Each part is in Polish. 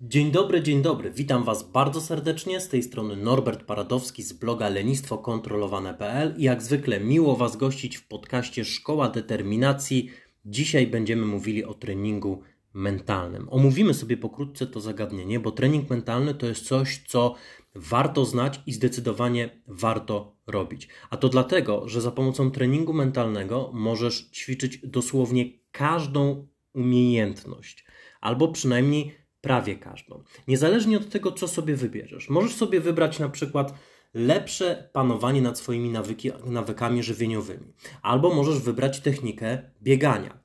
Dzień dobry, dzień dobry. Witam Was bardzo serdecznie. Z tej strony Norbert Paradowski z bloga lenistwokontrolowane.pl i jak zwykle miło Was gościć w podcaście Szkoła Determinacji. Dzisiaj będziemy mówili o treningu mentalnym. Omówimy sobie pokrótce to zagadnienie, bo trening mentalny to jest coś, co warto znać i zdecydowanie warto robić. A to dlatego, że za pomocą treningu mentalnego możesz ćwiczyć dosłownie każdą umiejętność, albo przynajmniej prawie każdą. Niezależnie od tego, co sobie wybierzesz. Możesz sobie wybrać na przykład lepsze panowanie nad swoimi nawyki, nawykami żywieniowymi, albo możesz wybrać technikę biegania.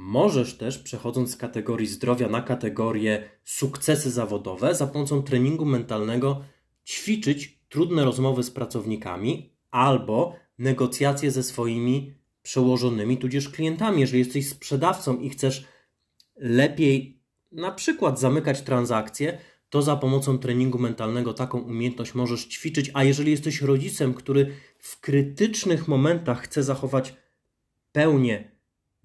Możesz też, przechodząc z kategorii zdrowia na kategorię sukcesy zawodowe, za pomocą treningu mentalnego ćwiczyć trudne rozmowy z pracownikami albo negocjacje ze swoimi przełożonymi, tudzież klientami. Jeżeli jesteś sprzedawcą i chcesz lepiej na przykład zamykać transakcje, to za pomocą treningu mentalnego taką umiejętność możesz ćwiczyć. A jeżeli jesteś rodzicem, który w krytycznych momentach chce zachować pełnię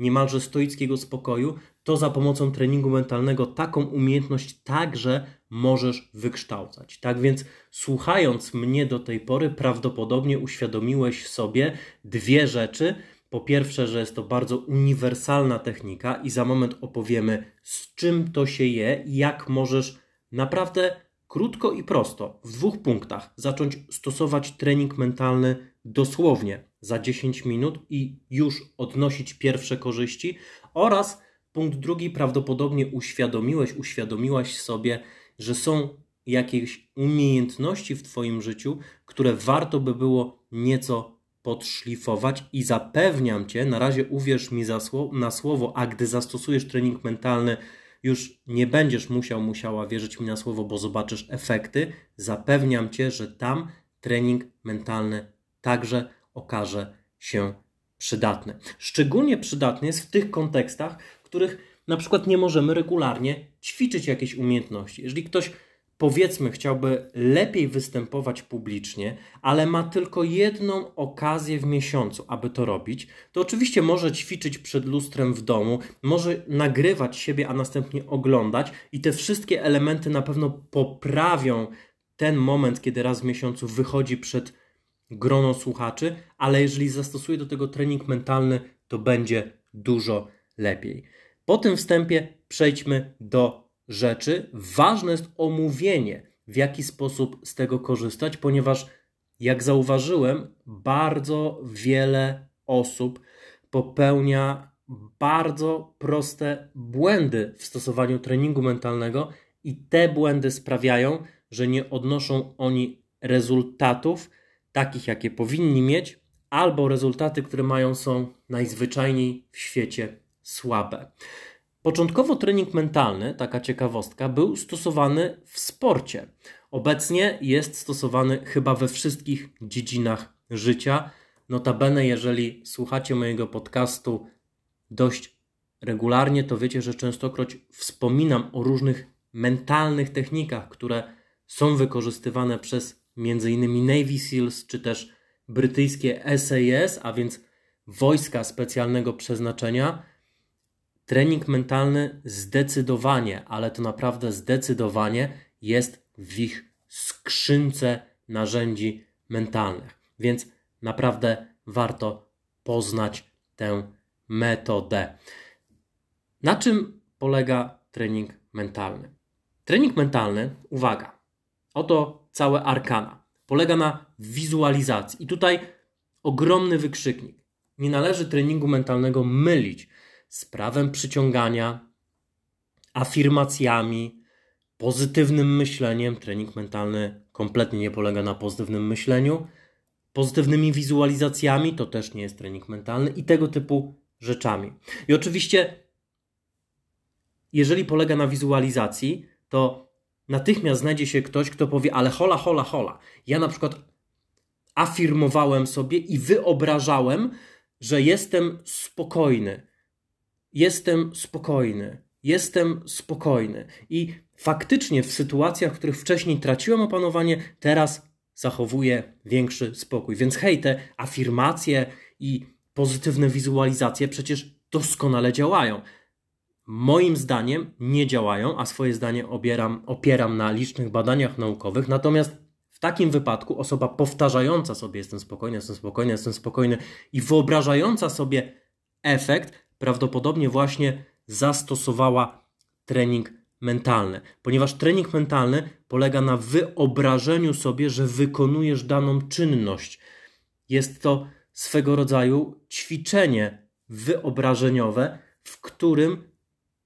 niemalże stoickiego spokoju, to za pomocą treningu mentalnego taką umiejętność także możesz wykształcać. Tak więc, słuchając mnie do tej pory, prawdopodobnie uświadomiłeś sobie dwie rzeczy. Po pierwsze, że jest to bardzo uniwersalna technika, i za moment opowiemy, z czym to się je, jak możesz naprawdę krótko i prosto, w dwóch punktach, zacząć stosować trening mentalny dosłownie za 10 minut i już odnosić pierwsze korzyści. Oraz punkt drugi, prawdopodobnie uświadomiłeś, uświadomiłaś sobie, że są jakieś umiejętności w Twoim życiu, które warto by było nieco podszlifować i zapewniam Cię, na razie uwierz mi na słowo, a gdy zastosujesz trening mentalny, już nie będziesz musiał, musiała wierzyć mi na słowo, bo zobaczysz efekty. Zapewniam Cię, że tam trening mentalny także okaże się przydatny. Szczególnie przydatny jest w tych kontekstach, w których na przykład nie możemy regularnie ćwiczyć jakiejś umiejętności. Jeżeli ktoś powiedzmy chciałby lepiej występować publicznie, ale ma tylko jedną okazję w miesiącu, aby to robić, to oczywiście może ćwiczyć przed lustrem w domu, może nagrywać siebie, a następnie oglądać i te wszystkie elementy na pewno poprawią ten moment, kiedy raz w miesiącu wychodzi przed grono słuchaczy, ale jeżeli zastosuje do tego trening mentalny, to będzie dużo lepiej. Po tym wstępie przejdźmy do rzeczy. Ważne jest omówienie, w jaki sposób z tego korzystać, ponieważ, jak zauważyłem, bardzo wiele osób popełnia bardzo proste błędy w stosowaniu treningu mentalnego, i te błędy sprawiają, że nie odnoszą oni rezultatów takich, jakie powinni mieć, albo rezultaty, które mają, są najzwyczajniej w świecie słabe. Początkowo trening mentalny, taka ciekawostka, był stosowany w sporcie. Obecnie jest stosowany chyba we wszystkich dziedzinach życia. Notabene, jeżeli słuchacie mojego podcastu dość regularnie, to wiecie, że częstokroć wspominam o różnych mentalnych technikach, które są wykorzystywane przez m.in. Navy SEALs czy też brytyjskie SAS, a więc wojska specjalnego przeznaczenia. Trening mentalny zdecydowanie, ale to naprawdę zdecydowanie jest w ich skrzynce narzędzi mentalnych. Więc naprawdę warto poznać tę metodę. Na czym polega trening mentalny? Trening mentalny, uwaga, oto całe arkana. Polega na wizualizacji. I tutaj ogromny wykrzyknik. Nie należy treningu mentalnego mylić z prawem przyciągania, afirmacjami, pozytywnym myśleniem. Trening mentalny kompletnie nie polega na pozytywnym myśleniu. Pozytywnymi wizualizacjami to też nie jest trening mentalny i tego typu rzeczami. I oczywiście, jeżeli polega na wizualizacji, to natychmiast znajdzie się ktoś, kto powie, ale hola, hola, hola. Ja na przykład afirmowałem sobie i wyobrażałem, że jestem spokojny. Jestem spokojny. Jestem spokojny. I faktycznie w sytuacjach, w których wcześniej traciłem opanowanie, teraz zachowuje większy spokój. Więc hej, te afirmacje i pozytywne wizualizacje przecież doskonale działają. Moim zdaniem nie działają, a swoje zdanie obieram, opieram na licznych badaniach naukowych. Natomiast w takim wypadku osoba powtarzająca sobie jestem spokojny, jestem spokojny, jestem spokojny i wyobrażająca sobie efekt prawdopodobnie właśnie zastosowała trening mentalny, ponieważ trening mentalny polega na wyobrażeniu sobie, że wykonujesz daną czynność. Jest to swego rodzaju ćwiczenie wyobrażeniowe, w którym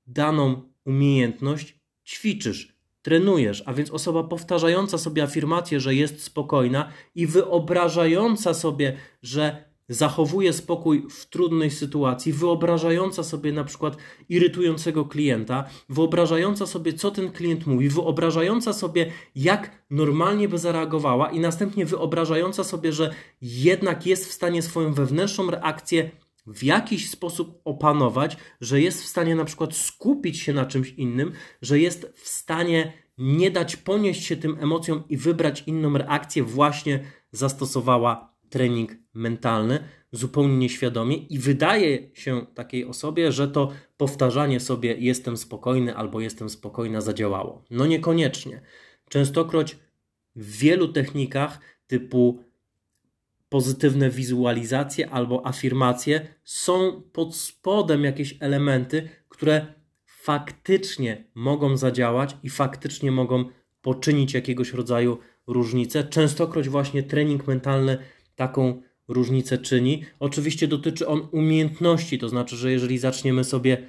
daną umiejętność ćwiczysz, trenujesz, a więc osoba powtarzająca sobie afirmację, że jest spokojna i wyobrażająca sobie, że zachowuje spokój w trudnej sytuacji, wyobrażająca sobie na przykład irytującego klienta, wyobrażająca sobie, co ten klient mówi, wyobrażająca sobie, jak normalnie by zareagowała, i następnie wyobrażająca sobie, że jednak jest w stanie swoją wewnętrzną reakcję w jakiś sposób opanować, że jest w stanie na przykład skupić się na czymś innym, że jest w stanie nie dać ponieść się tym emocjom i wybrać inną reakcję, właśnie zastosowała trening mentalny zupełnie nieświadomie i wydaje się takiej osobie, że to powtarzanie sobie jestem spokojny albo jestem spokojna zadziałało. No niekoniecznie. Częstokroć w wielu technikach typu pozytywne wizualizacje albo afirmacje są pod spodem jakieś elementy, które faktycznie mogą zadziałać i faktycznie mogą poczynić jakiegoś rodzaju różnicę. Częstokroć właśnie trening mentalny taką różnicę czyni. Oczywiście dotyczy on umiejętności, to znaczy, że jeżeli zaczniemy sobie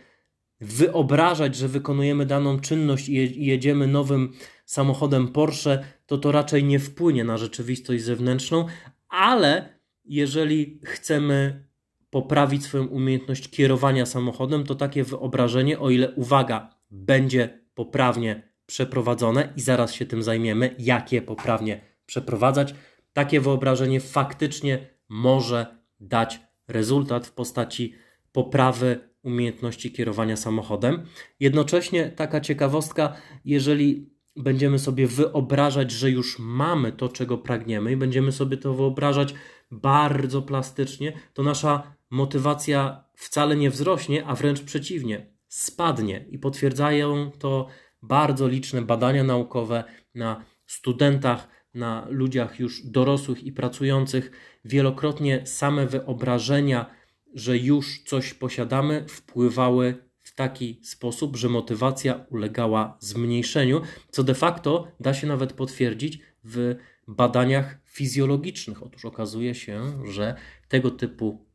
wyobrażać, że wykonujemy daną czynność i jedziemy nowym samochodem Porsche, to to raczej nie wpłynie na rzeczywistość zewnętrzną, ale jeżeli chcemy poprawić swoją umiejętność kierowania samochodem, to takie wyobrażenie, o ile uwaga, będzie poprawnie przeprowadzone i zaraz się tym zajmiemy, jak je poprawnie przeprowadzać, takie wyobrażenie faktycznie może dać rezultat w postaci poprawy umiejętności kierowania samochodem. Jednocześnie taka ciekawostka, jeżeli będziemy sobie wyobrażać, że już mamy to, czego pragniemy, i będziemy sobie to wyobrażać bardzo plastycznie, to nasza motywacja wcale nie wzrośnie, a wręcz przeciwnie, spadnie. I potwierdzają to bardzo liczne badania naukowe na studentach, na ludziach już dorosłych i pracujących. Wielokrotnie same wyobrażenia, że już coś posiadamy, wpływały taki sposób, że motywacja ulegała zmniejszeniu, co de facto da się nawet potwierdzić w badaniach fizjologicznych. Otóż okazuje się, że tego typu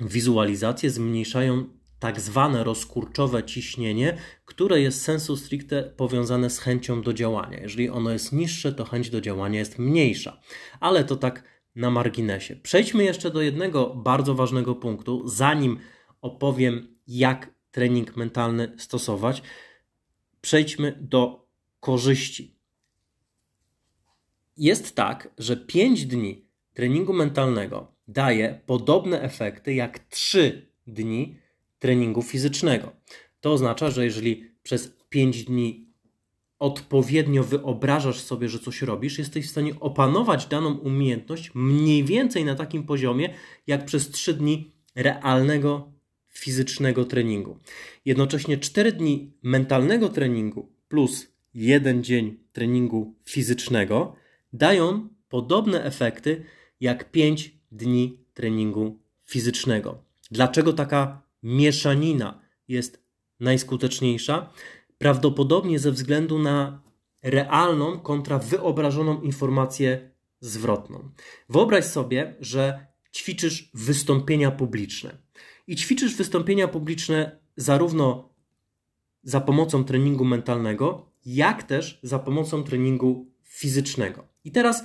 wizualizacje zmniejszają tak zwane rozkurczowe ciśnienie, które jest sensu stricte powiązane z chęcią do działania. Jeżeli ono jest niższe, to chęć do działania jest mniejsza. Ale to tak na marginesie. Przejdźmy jeszcze do jednego bardzo ważnego punktu, zanim opowiem, jak trening mentalny stosować. Przejdźmy do korzyści. Jest tak, że 5 dni treningu mentalnego daje podobne efekty jak 3 dni treningu fizycznego. To oznacza, że jeżeli przez 5 dni odpowiednio wyobrażasz sobie, że coś robisz, jesteś w stanie opanować daną umiejętność mniej więcej na takim poziomie, jak przez 3 dni realnego fizycznego treningu. Jednocześnie 4 dni mentalnego treningu plus jeden dzień treningu fizycznego dają podobne efekty jak 5 dni treningu fizycznego. Dlaczego taka mieszanina jest najskuteczniejsza? Prawdopodobnie ze względu na realną kontra wyobrażoną informację zwrotną. Wyobraź sobie, że ćwiczysz wystąpienia publiczne i ćwiczysz wystąpienia publiczne zarówno za pomocą treningu mentalnego, jak też za pomocą treningu fizycznego. I teraz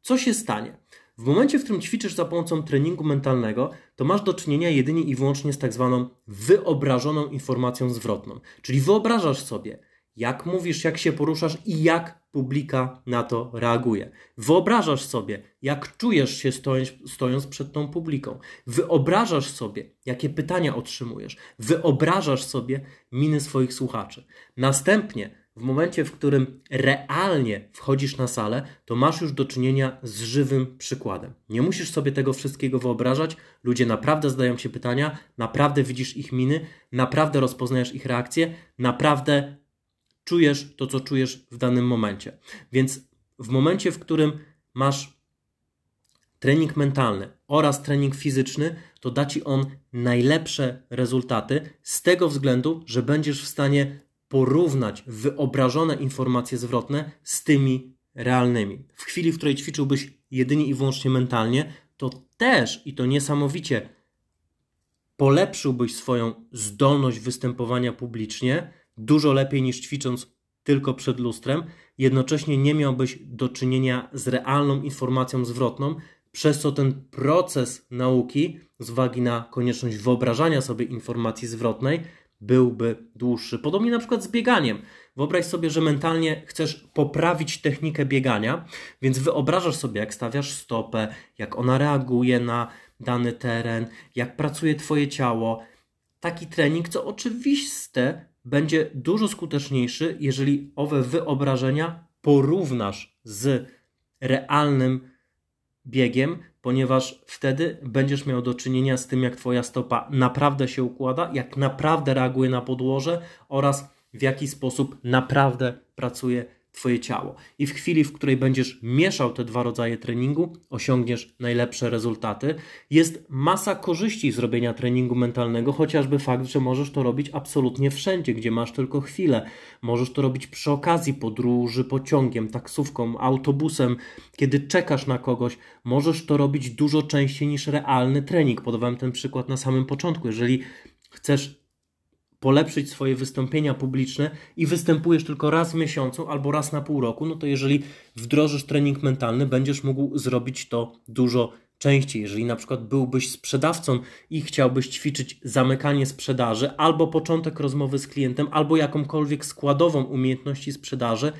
co się stanie? W momencie, w którym ćwiczysz za pomocą treningu mentalnego, to masz do czynienia jedynie i wyłącznie z tak zwaną wyobrażoną informacją zwrotną. Czyli wyobrażasz sobie, jak mówisz, jak się poruszasz i jak publika na to reaguje. Wyobrażasz sobie, jak czujesz się stojąc, stojąc przed tą publiką. Wyobrażasz sobie, jakie pytania otrzymujesz. Wyobrażasz sobie miny swoich słuchaczy. Następnie w momencie, w którym realnie wchodzisz na salę, to masz już do czynienia z żywym przykładem. Nie musisz sobie tego wszystkiego wyobrażać. Ludzie naprawdę zadają się pytania, naprawdę widzisz ich miny, naprawdę rozpoznajesz ich reakcje, naprawdę czujesz to, co czujesz w danym momencie. Więc w momencie, w którym masz trening mentalny oraz trening fizyczny, to da ci on najlepsze rezultaty z tego względu, że będziesz w stanie porównać wyobrażone informacje zwrotne z tymi realnymi. W chwili, w której ćwiczyłbyś jedynie i wyłącznie mentalnie, to też i to niesamowicie polepszyłbyś swoją zdolność występowania publicznie dużo lepiej niż ćwicząc tylko przed lustrem. Jednocześnie nie miałbyś do czynienia z realną informacją zwrotną, przez co ten proces nauki, z uwagi na konieczność wyobrażania sobie informacji zwrotnej, byłby dłuższy. Podobnie na przykład z bieganiem. Wyobraź sobie, że mentalnie chcesz poprawić technikę biegania, więc wyobrażasz sobie, jak stawiasz stopę, jak ona reaguje na dany teren, jak pracuje Twoje ciało. Taki trening, co oczywiste, będzie dużo skuteczniejszy, jeżeli owe wyobrażenia porównasz z realnym biegiem, ponieważ wtedy będziesz miał do czynienia z tym, jak Twoja stopa naprawdę się układa, jak naprawdę reaguje na podłoże oraz w jaki sposób naprawdę pracuje Twoje ciało. I w chwili, w której będziesz mieszał te dwa rodzaje treningu, osiągniesz najlepsze rezultaty. Jest masa korzyści zrobienia treningu mentalnego, chociażby fakt, że możesz to robić absolutnie wszędzie, gdzie masz tylko chwilę. Możesz to robić przy okazji podróży pociągiem, taksówką, autobusem, kiedy czekasz na kogoś. Możesz to robić dużo częściej niż realny trening. Podawałem ten przykład na samym początku. Jeżeli chcesz polepszyć swoje wystąpienia publiczne i występujesz tylko raz w miesiącu albo raz na pół roku, no to jeżeli wdrożysz trening mentalny, będziesz mógł zrobić to dużo częściej. Jeżeli na przykład byłbyś sprzedawcą i chciałbyś ćwiczyć zamykanie sprzedaży, albo początek rozmowy z klientem, albo jakąkolwiek składową umiejętności sprzedaży,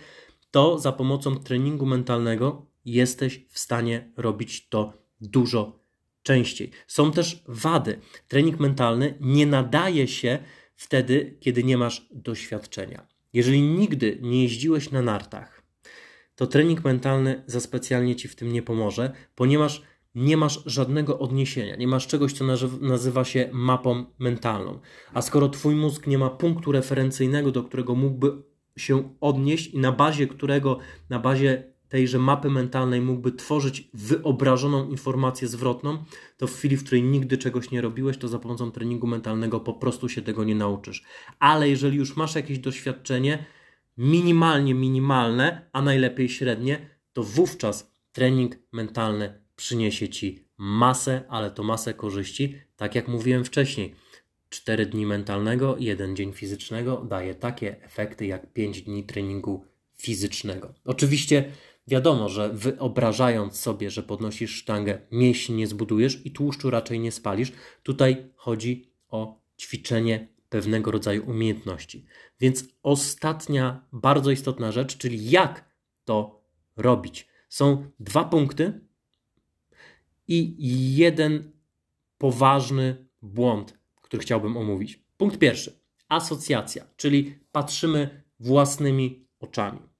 to za pomocą treningu mentalnego jesteś w stanie robić to dużo częściej. Są też wady. Trening mentalny nie nadaje się wtedy, kiedy nie masz doświadczenia. Jeżeli nigdy nie jeździłeś na nartach, to trening mentalny za specjalnie ci w tym nie pomoże, ponieważ nie masz żadnego odniesienia, nie masz czegoś, co nazywa się mapą mentalną. A skoro twój mózg nie ma punktu referencyjnego, do którego mógłby się odnieść i na bazie którego, na bazie tejże mapy mentalnej mógłby tworzyć wyobrażoną informację zwrotną, to w chwili, w której nigdy czegoś nie robiłeś, to za pomocą treningu mentalnego po prostu się tego nie nauczysz. Ale jeżeli już masz jakieś doświadczenie, minimalnie minimalne, a najlepiej średnie, to wówczas trening mentalny przyniesie ci masę, ale to masę korzyści, tak jak mówiłem wcześniej. 4 dni mentalnego, 1 dzień fizycznego daje takie efekty jak 5 dni treningu fizycznego. Oczywiście Wiadomo, że wyobrażając sobie, że podnosisz sztangę, mięśni nie zbudujesz i tłuszczu raczej nie spalisz. Tutaj chodzi o ćwiczenie pewnego rodzaju umiejętności. Więc ostatnia bardzo istotna rzecz, czyli jak to robić. Są dwa punkty i jeden poważny błąd, który chciałbym omówić. Punkt pierwszy: asocjacja, czyli patrzymy własnymi oczami.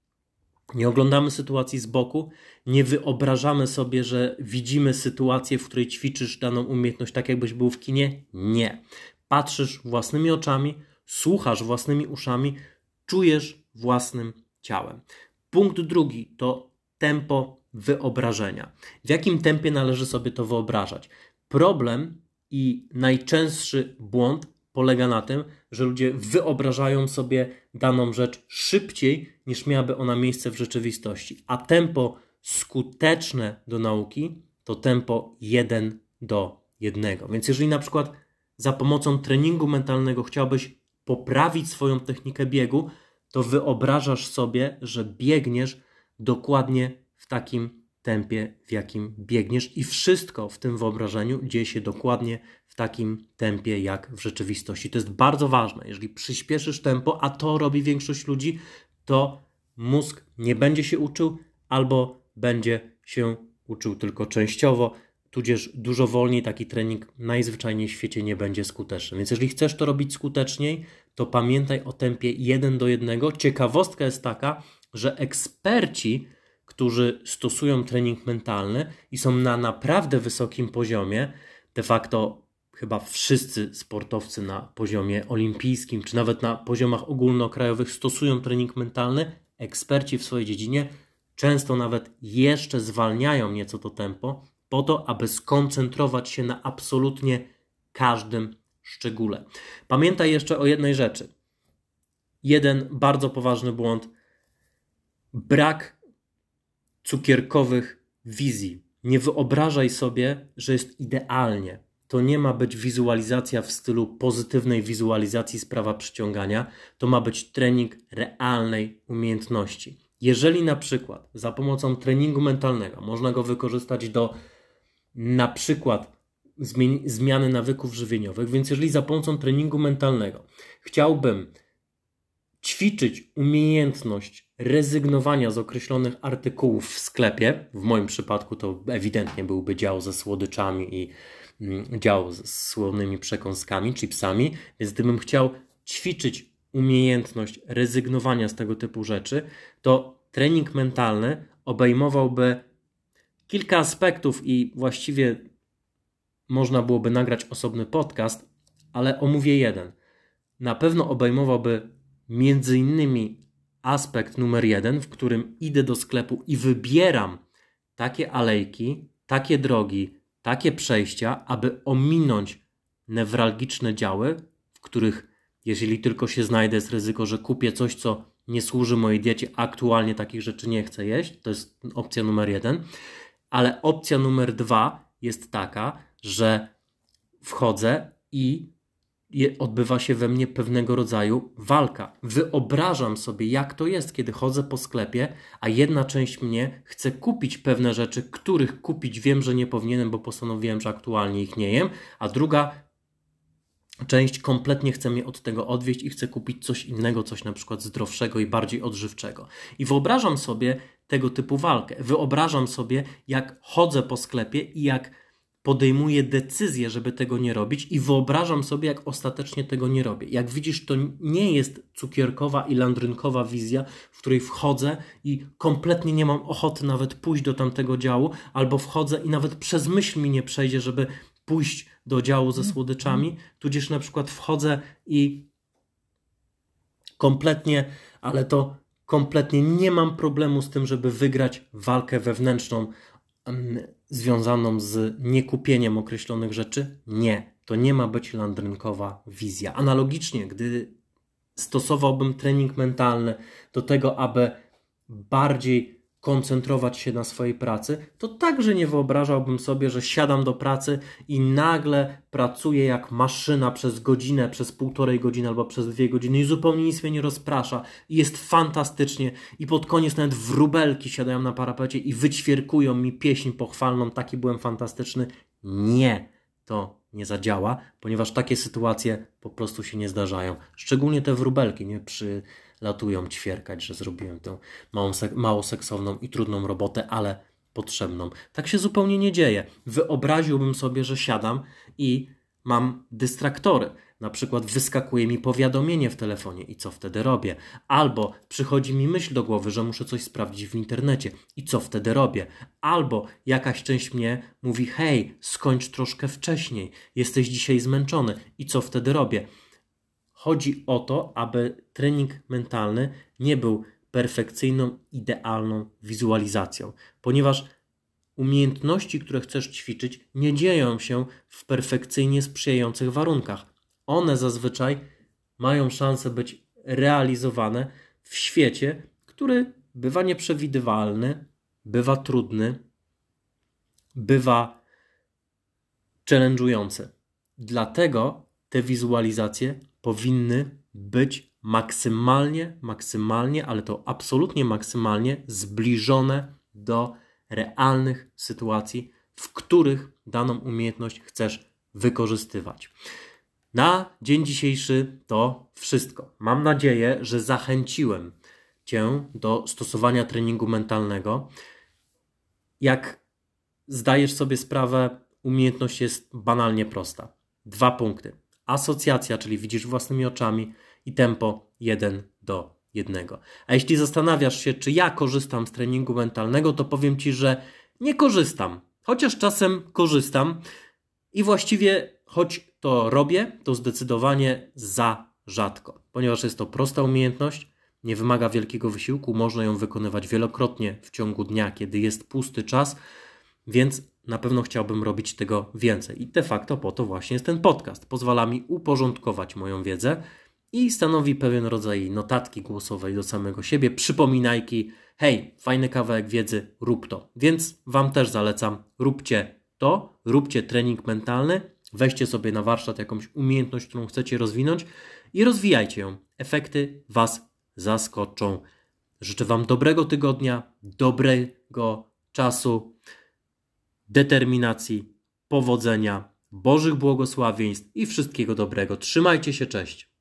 Nie oglądamy sytuacji z boku, nie wyobrażamy sobie, że widzimy sytuację, w której ćwiczysz daną umiejętność tak, jakbyś był w kinie. Nie. Patrzysz własnymi oczami, słuchasz własnymi uszami, czujesz własnym ciałem. Punkt drugi to tempo wyobrażenia. W jakim tempie należy sobie to wyobrażać? Problem i najczęstszy błąd polega na tym, że ludzie wyobrażają sobie daną rzecz szybciej niż miałaby ona miejsce w rzeczywistości. A tempo skuteczne do nauki to tempo 1 do 1. Więc jeżeli na przykład za pomocą treningu mentalnego chciałbyś poprawić swoją technikę biegu, to wyobrażasz sobie, że biegniesz dokładnie w takim tempie, w jakim biegniesz, i wszystko w tym wyobrażeniu dzieje się dokładnie w takim tempie, jak w rzeczywistości. To jest bardzo ważne. Jeżeli przyspieszysz tempo, a to robi większość ludzi, to mózg nie będzie się uczył albo będzie się uczył tylko częściowo, tudzież dużo wolniej taki trening najzwyczajniej w świecie nie będzie skuteczny. Więc jeżeli chcesz to robić skuteczniej, to pamiętaj o tempie 1 do 1. Ciekawostka jest taka, że eksperci, którzy stosują trening mentalny i są na naprawdę wysokim poziomie, de facto chyba wszyscy sportowcy na poziomie olimpijskim, czy nawet na poziomach ogólnokrajowych stosują trening mentalny, eksperci w swojej dziedzinie często nawet jeszcze zwalniają nieco to tempo, po to, aby skoncentrować się na absolutnie każdym szczególe. Pamiętaj jeszcze o jednej rzeczy. Jeden bardzo poważny błąd brak cukierkowych wizji. Nie wyobrażaj sobie, że jest idealnie. To nie ma być wizualizacja w stylu pozytywnej wizualizacji sprawa przyciągania, to ma być trening realnej umiejętności. Jeżeli na przykład za pomocą treningu mentalnego można go wykorzystać do na przykład zmiany nawyków żywieniowych, więc jeżeli za pomocą treningu mentalnego chciałbym ćwiczyć umiejętność rezygnowania z określonych artykułów w sklepie, w moim przypadku to ewidentnie byłby dział ze słodyczami i mm, dział z słonymi przekąskami, chipsami, więc gdybym chciał ćwiczyć umiejętność rezygnowania z tego typu rzeczy, to trening mentalny obejmowałby kilka aspektów i właściwie można byłoby nagrać osobny podcast, ale omówię jeden. Na pewno obejmowałby między innymi aspekt numer jeden, w którym idę do sklepu i wybieram takie alejki, takie drogi, takie przejścia, aby ominąć newralgiczne działy, w których jeżeli tylko się znajdę, jest ryzyko, że kupię coś, co nie służy mojej diecie, aktualnie takich rzeczy nie chcę jeść. To jest opcja numer jeden. Ale opcja numer dwa jest taka, że wchodzę i odbywa się we mnie pewnego rodzaju walka. Wyobrażam sobie, jak to jest, kiedy chodzę po sklepie, a jedna część mnie chce kupić pewne rzeczy, których kupić wiem, że nie powinienem, bo postanowiłem, że aktualnie ich nie jem, a druga część kompletnie chce mnie od tego odwieść i chce kupić coś innego, coś na przykład zdrowszego i bardziej odżywczego. I wyobrażam sobie tego typu walkę. Wyobrażam sobie, jak chodzę po sklepie i jak podejmuję decyzję, żeby tego nie robić, i wyobrażam sobie, jak ostatecznie tego nie robię. Jak widzisz, to nie jest cukierkowa i landrynkowa wizja, w której wchodzę i kompletnie nie mam ochoty nawet pójść do tamtego działu, albo wchodzę i nawet przez myśl mi nie przejdzie, żeby pójść do działu ze słodyczami, tudzież na przykład wchodzę i kompletnie, ale to kompletnie nie mam problemu z tym, żeby wygrać walkę wewnętrzną związaną z niekupieniem określonych rzeczy? Nie, to nie ma być landrynkowa wizja. Analogicznie, gdy stosowałbym trening mentalny do tego, aby bardziej koncentrować się na swojej pracy, to także nie wyobrażałbym sobie, że siadam do pracy i nagle pracuję jak maszyna przez godzinę, przez półtorej godziny albo przez dwie godziny i zupełnie nic mnie nie rozprasza i jest fantastycznie i pod koniec nawet wróbelki siadają na parapecie i wyćwierkują mi pieśń pochwalną, taki byłem fantastyczny. Nie, to nie zadziała, ponieważ takie sytuacje po prostu się nie zdarzają. Szczególnie te wróbelki, nie przy latują ćwierkać, że zrobiłem tę małą, mało seksowną i trudną robotę, ale potrzebną. Tak się zupełnie nie dzieje. Wyobraziłbym sobie, że siadam i mam dystraktory. Na przykład wyskakuje mi powiadomienie w telefonie i co wtedy robię? Albo przychodzi mi myśl do głowy, że muszę coś sprawdzić w internecie i co wtedy robię? Albo jakaś część mnie mówi: hej, skończ troszkę wcześniej, jesteś dzisiaj zmęczony i co wtedy robię? Chodzi o to, aby trening mentalny nie był perfekcyjną, idealną wizualizacją, ponieważ umiejętności, które chcesz ćwiczyć, nie dzieją się w perfekcyjnie sprzyjających warunkach. One zazwyczaj mają szansę być realizowane w świecie, który bywa nieprzewidywalny, bywa trudny, bywa challenge'ujący. Dlatego te wizualizacje powinny być maksymalnie, maksymalnie, ale to absolutnie maksymalnie zbliżone do realnych sytuacji, w których daną umiejętność chcesz wykorzystywać. Na dzień dzisiejszy to wszystko. Mam nadzieję, że zachęciłem Cię do stosowania treningu mentalnego. Jak zdajesz sobie sprawę, umiejętność jest banalnie prosta. Dwa punkty asocjacja, czyli widzisz własnymi oczami, i tempo 1 do 1. A jeśli zastanawiasz się, czy ja korzystam z treningu mentalnego, to powiem Ci, że nie korzystam. Chociaż czasem korzystam i właściwie, choć to robię, to zdecydowanie za rzadko, ponieważ jest to prosta umiejętność, nie wymaga wielkiego wysiłku, można ją wykonywać wielokrotnie w ciągu dnia, kiedy jest pusty czas, więc na pewno chciałbym robić tego więcej. I de facto po to właśnie jest ten podcast. Pozwala mi uporządkować moją wiedzę i stanowi pewien rodzaj notatki głosowej do samego siebie, przypominajki, hej, fajny kawałek wiedzy, rób to. Więc Wam też zalecam, róbcie to, róbcie trening mentalny, weźcie sobie na warsztat jakąś umiejętność, którą chcecie rozwinąć i rozwijajcie ją. Efekty Was zaskoczą. Życzę Wam dobrego tygodnia, dobrego czasu, determinacji, powodzenia, Bożych błogosławieństw i wszystkiego dobrego. Trzymajcie się, cześć.